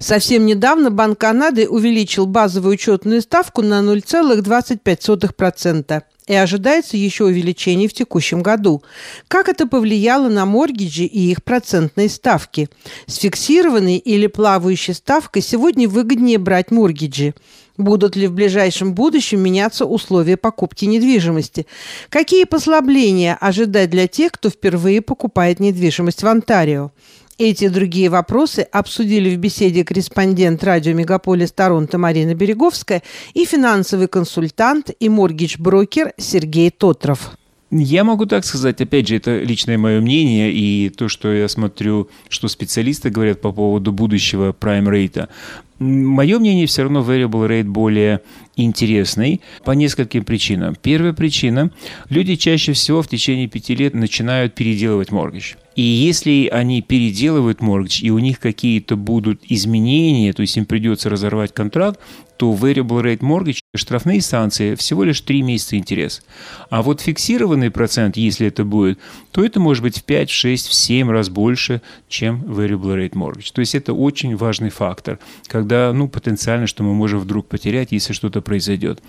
Совсем недавно Банк Канады увеличил базовую учетную ставку на 0,25% и ожидается еще увеличение в текущем году. Как это повлияло на моргиджи и их процентные ставки? С фиксированной или плавающей ставкой сегодня выгоднее брать моргиджи. Будут ли в ближайшем будущем меняться условия покупки недвижимости? Какие послабления ожидать для тех, кто впервые покупает недвижимость в Онтарио? Эти и другие вопросы обсудили в беседе корреспондент радио «Мегаполис Торонто» Марина Береговская и финансовый консультант и моргидж-брокер Сергей Тотров. Я могу так сказать, опять же, это личное мое мнение, и то, что я смотрю, что специалисты говорят по поводу будущего prime рейта. Мое мнение все равно variable rate более интересный по нескольким причинам. Первая причина – люди чаще всего в течение пяти лет начинают переделывать моргидж. И если они переделывают моргидж, и у них какие-то будут изменения, то есть им придется разорвать контракт, то variable rate mortgage, штрафные санкции, всего лишь 3 месяца интерес. А вот фиксированный процент, если это будет, то это может быть в 5, в 6, в 7 раз больше, чем variable rate mortgage. То есть это очень важный фактор, когда, ну, потенциально, что мы можем вдруг потерять, если что-то произойдет.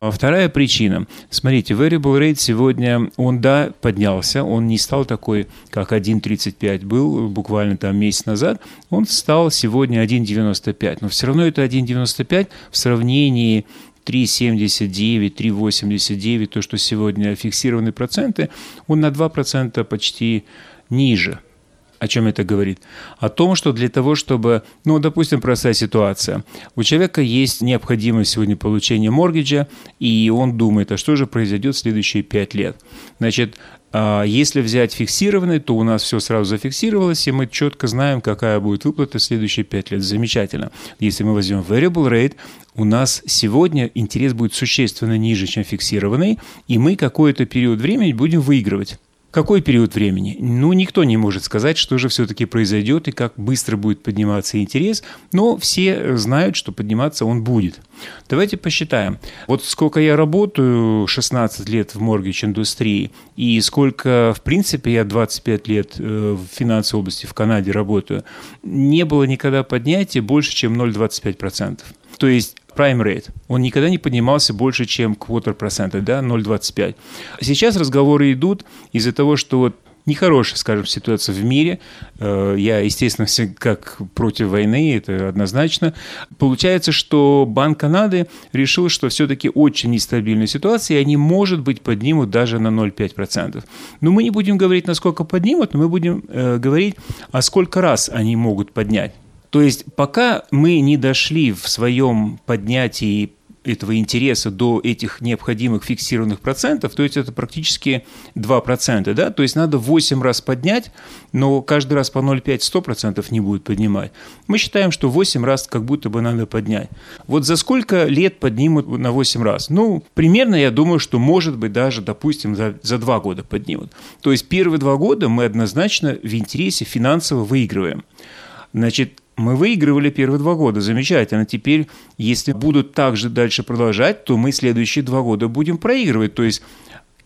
А вторая причина. Смотрите, variable rate сегодня, он, да, поднялся, он не стал такой, как 1.35 был буквально там месяц назад, он стал сегодня 1.95, но все равно это 1.95 в сравнении 3,79, 3,89, то, что сегодня фиксированные проценты, он на 2% почти ниже. О чем это говорит? О том, что для того, чтобы, ну, допустим, простая ситуация. У человека есть необходимость сегодня получения моргиджа, и он думает, а что же произойдет в следующие 5 лет? Значит, если взять фиксированный, то у нас все сразу зафиксировалось, и мы четко знаем, какая будет выплата в следующие 5 лет. Замечательно. Если мы возьмем variable rate, у нас сегодня интерес будет существенно ниже, чем фиксированный, и мы какой-то период времени будем выигрывать. Какой период времени? Ну, никто не может сказать, что же все-таки произойдет и как быстро будет подниматься интерес, но все знают, что подниматься он будет. Давайте посчитаем. Вот сколько я работаю, 16 лет в моргидж-индустрии, и сколько, в принципе, я 25 лет э, в финансовой области в Канаде работаю, не было никогда поднятия больше, чем 0,25%. То есть prime rate, он никогда не поднимался больше, чем quarter процента, да, 0,25. Сейчас разговоры идут из-за того, что вот нехорошая, скажем, ситуация в мире. Э, я, естественно, как против войны, это однозначно. Получается, что Банк Канады решил, что все-таки очень нестабильная ситуация, и они, может быть, поднимут даже на 0,5%. Но мы не будем говорить, насколько поднимут, но мы будем э, говорить, а сколько раз они могут поднять. То есть пока мы не дошли в своем поднятии этого интереса до этих необходимых фиксированных процентов, то есть это практически 2%, да, то есть надо 8 раз поднять, но каждый раз по 0,5 100% не будет поднимать. Мы считаем, что 8 раз как будто бы надо поднять. Вот за сколько лет поднимут на 8 раз? Ну, примерно я думаю, что может быть даже, допустим, за, за 2 года поднимут. То есть первые 2 года мы однозначно в интересе финансово выигрываем. Значит, мы выигрывали первые два года, замечательно. Теперь, если будут так же дальше продолжать, то мы следующие два года будем проигрывать. То есть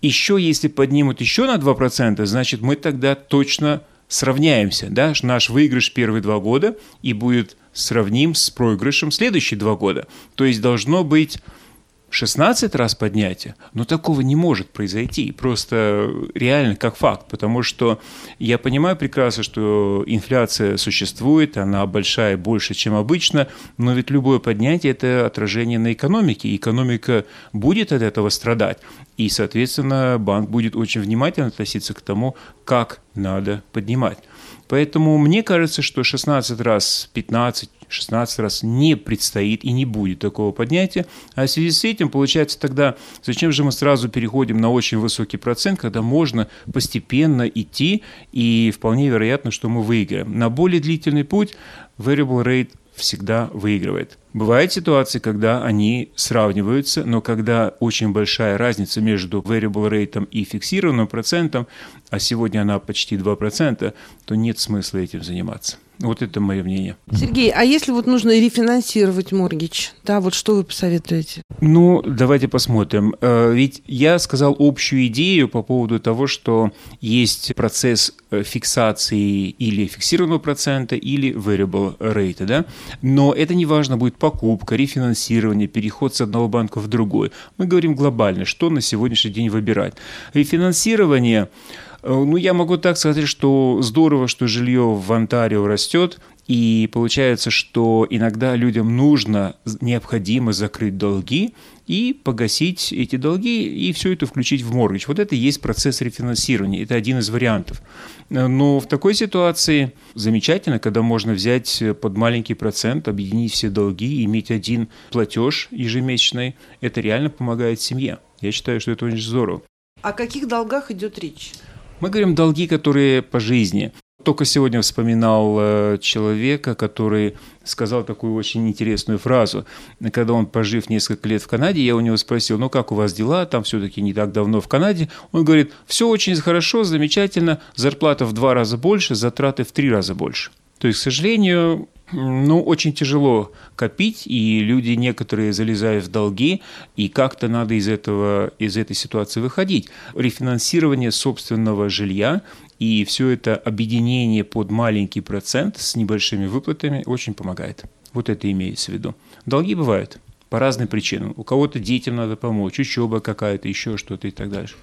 еще если поднимут еще на 2%, значит мы тогда точно сравняемся. Да? Наш выигрыш первые два года и будет сравним с проигрышем следующие два года. То есть должно быть 16 раз поднятие, но такого не может произойти, просто реально как факт, потому что я понимаю прекрасно, что инфляция существует, она большая, больше, чем обычно, но ведь любое поднятие – это отражение на экономике, экономика будет от этого страдать, и, соответственно, банк будет очень внимательно относиться к тому, как надо поднимать. Поэтому мне кажется, что 16 раз, 15, 16 раз не предстоит и не будет такого поднятия. А в связи с этим, получается, тогда зачем же мы сразу переходим на очень высокий процент, когда можно постепенно идти, и вполне вероятно, что мы выиграем. На более длительный путь variable rate всегда выигрывает. Бывают ситуации, когда они сравниваются, но когда очень большая разница между variable rate и фиксированным процентом, а сегодня она почти 2%, то нет смысла этим заниматься. Вот это мое мнение. Сергей, а если вот нужно рефинансировать моргич, да, вот что вы посоветуете? Ну, давайте посмотрим. Э, ведь я сказал общую идею по поводу того, что есть процесс э, фиксации или фиксированного процента, или variable rate, да? Но это не важно, будет покупка, рефинансирование, переход с одного банка в другой. Мы говорим глобально, что на сегодняшний день выбирать. Рефинансирование ну, я могу так сказать, что здорово, что жилье в Онтарио растет, и получается, что иногда людям нужно, необходимо закрыть долги и погасить эти долги, и все это включить в моргич. Вот это и есть процесс рефинансирования, это один из вариантов. Э, но в такой ситуации замечательно, когда можно взять под маленький процент, объединить все долги, иметь один платеж ежемесячный, это реально помогает семье. Я считаю, что это очень здорово. О каких долгах идет речь? Мы говорим долги, которые по жизни. Только сегодня вспоминал э, человека, который сказал такую очень интересную фразу. Когда он, пожив несколько лет в Канаде, я у него спросил, ну как у вас дела, там все-таки не так давно в Канаде. Он говорит, все очень хорошо, замечательно, зарплата в два раза больше, затраты в три раза больше. То есть, к сожалению, ну, очень тяжело копить, и люди некоторые залезают в долги, и как-то надо из, этого, из этой ситуации выходить. Рефинансирование собственного жилья и все это объединение под маленький процент с небольшими выплатами очень помогает. Вот это имеется в виду. Долги бывают по разным причинам. У кого-то детям надо помочь, учеба какая-то, еще что-то и так дальше.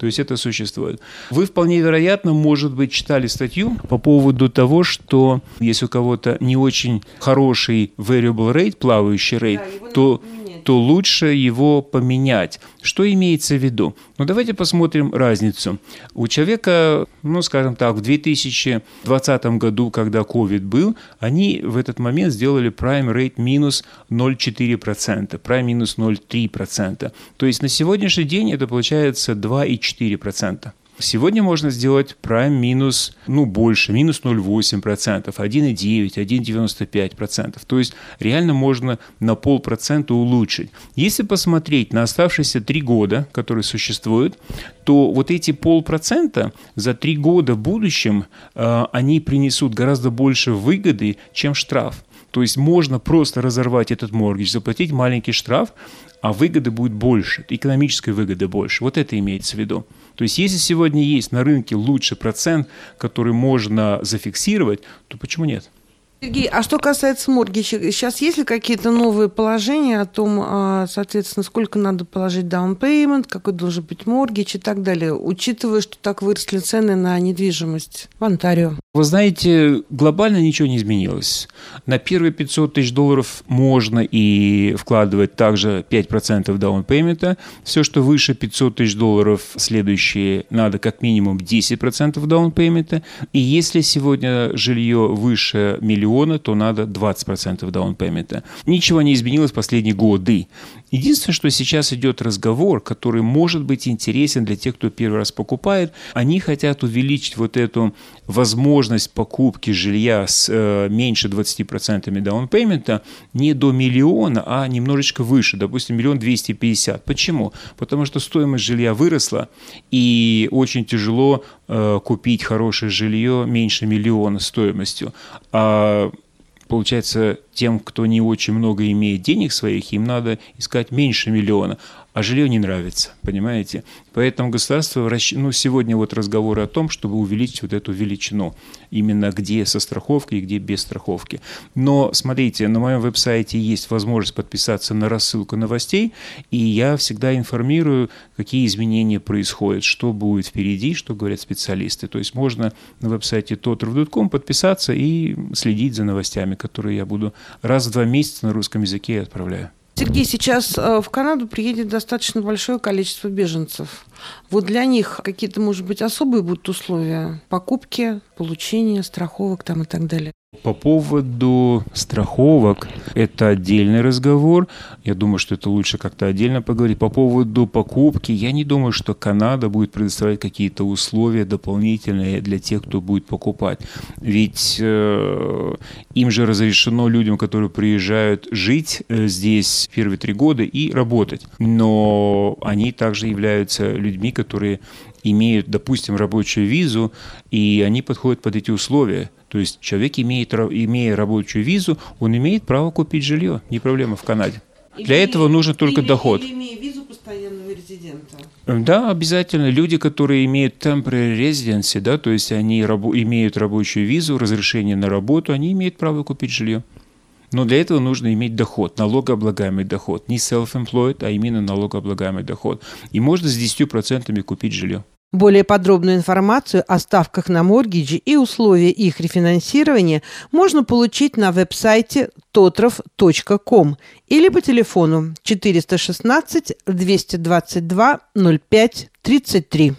То есть это существует. Вы вполне вероятно, может быть, читали статью по поводу того, что если у кого-то не очень хороший variable rate, плавающий рейд, да, то то лучше его поменять. Что имеется в виду? Ну, давайте посмотрим разницу. У человека, ну, скажем так, в 2020 году, когда COVID был, они в этот момент сделали prime rate минус 0,4%, prime минус 0,3%. То есть на сегодняшний день это получается 2,4%. Сегодня можно сделать prime минус, ну, больше, минус 0,8%, 1,9%, 1,95%. То есть реально можно на полпроцента улучшить. Если посмотреть на оставшиеся три года, которые существуют, то вот эти полпроцента за три года в будущем, э, они принесут гораздо больше выгоды, чем штраф. То есть можно просто разорвать этот моргич, заплатить маленький штраф, а выгоды будет больше, экономической выгоды больше. Вот это имеется в виду. То есть если сегодня есть на рынке лучший процент, который можно зафиксировать, то почему нет? Сергей, а что касается моргича, сейчас есть ли какие-то новые положения о том, а, соответственно, сколько надо положить down payment, какой должен быть моргич и так далее, учитывая, что так выросли цены на недвижимость в Онтарио? Вы знаете, глобально ничего не изменилось. На первые 500 тысяч долларов можно и вкладывать также 5% down payment. Все, что выше 500 тысяч долларов, следующие надо как минимум 10% down payment. И если сегодня жилье выше миллиона, миллиона, то надо 20% down payment. Ничего не изменилось последние годы. Единственное, что сейчас идет разговор, который может быть интересен для тех, кто первый раз покупает. Они хотят увеличить вот эту возможность покупки жилья с э, меньше 20% down payment не до миллиона, а немножечко выше, допустим, миллион двести пятьдесят. Почему? Потому что стоимость жилья выросла, и очень тяжело э, купить хорошее жилье меньше миллиона стоимостью. А получается, тем, кто не очень много имеет денег своих, им надо искать меньше миллиона а жилье не нравится, понимаете? Поэтому государство, ну, сегодня вот разговоры о том, чтобы увеличить вот эту величину, именно где со страховкой и где без страховки. Но, смотрите, на моем веб-сайте есть возможность подписаться на рассылку новостей, и я всегда информирую, какие изменения происходят, что будет впереди, что говорят специалисты. То есть можно на веб-сайте totrv.com подписаться и следить за новостями, которые я буду раз в два месяца на русском языке отправляю. Сергей, сейчас э, в Канаду приедет достаточно большое количество беженцев. Вот для них какие-то, может быть, особые будут условия покупки, получения страховок там и так далее? По поводу страховок, это отдельный разговор. Я думаю, что это лучше как-то отдельно поговорить. По поводу покупки, я не думаю, что Канада будет предоставлять какие-то условия дополнительные для тех, кто будет покупать. Ведь э, им же разрешено людям, которые приезжают, жить э, здесь первые три года и работать. Но они также являются людьми, которые имеют, допустим, рабочую визу, и они подходят под эти условия. То есть человек, имеет, имея рабочую визу, он имеет право купить жилье, не проблема в Канаде. Для или, этого нужен только или, доход. Или имея визу постоянного резидента. Да, обязательно. Люди, которые имеют temporary residency, да, то есть они рабо- имеют рабочую визу, разрешение на работу, они имеют право купить жилье. Но для этого нужно иметь доход, налогооблагаемый доход. Не self-employed, а именно налогооблагаемый доход. И можно с 10% купить жилье. Более подробную информацию о ставках на моргиджи и условия их рефинансирования можно получить на веб-сайте totrov.com или по телефону 416 222 05 33.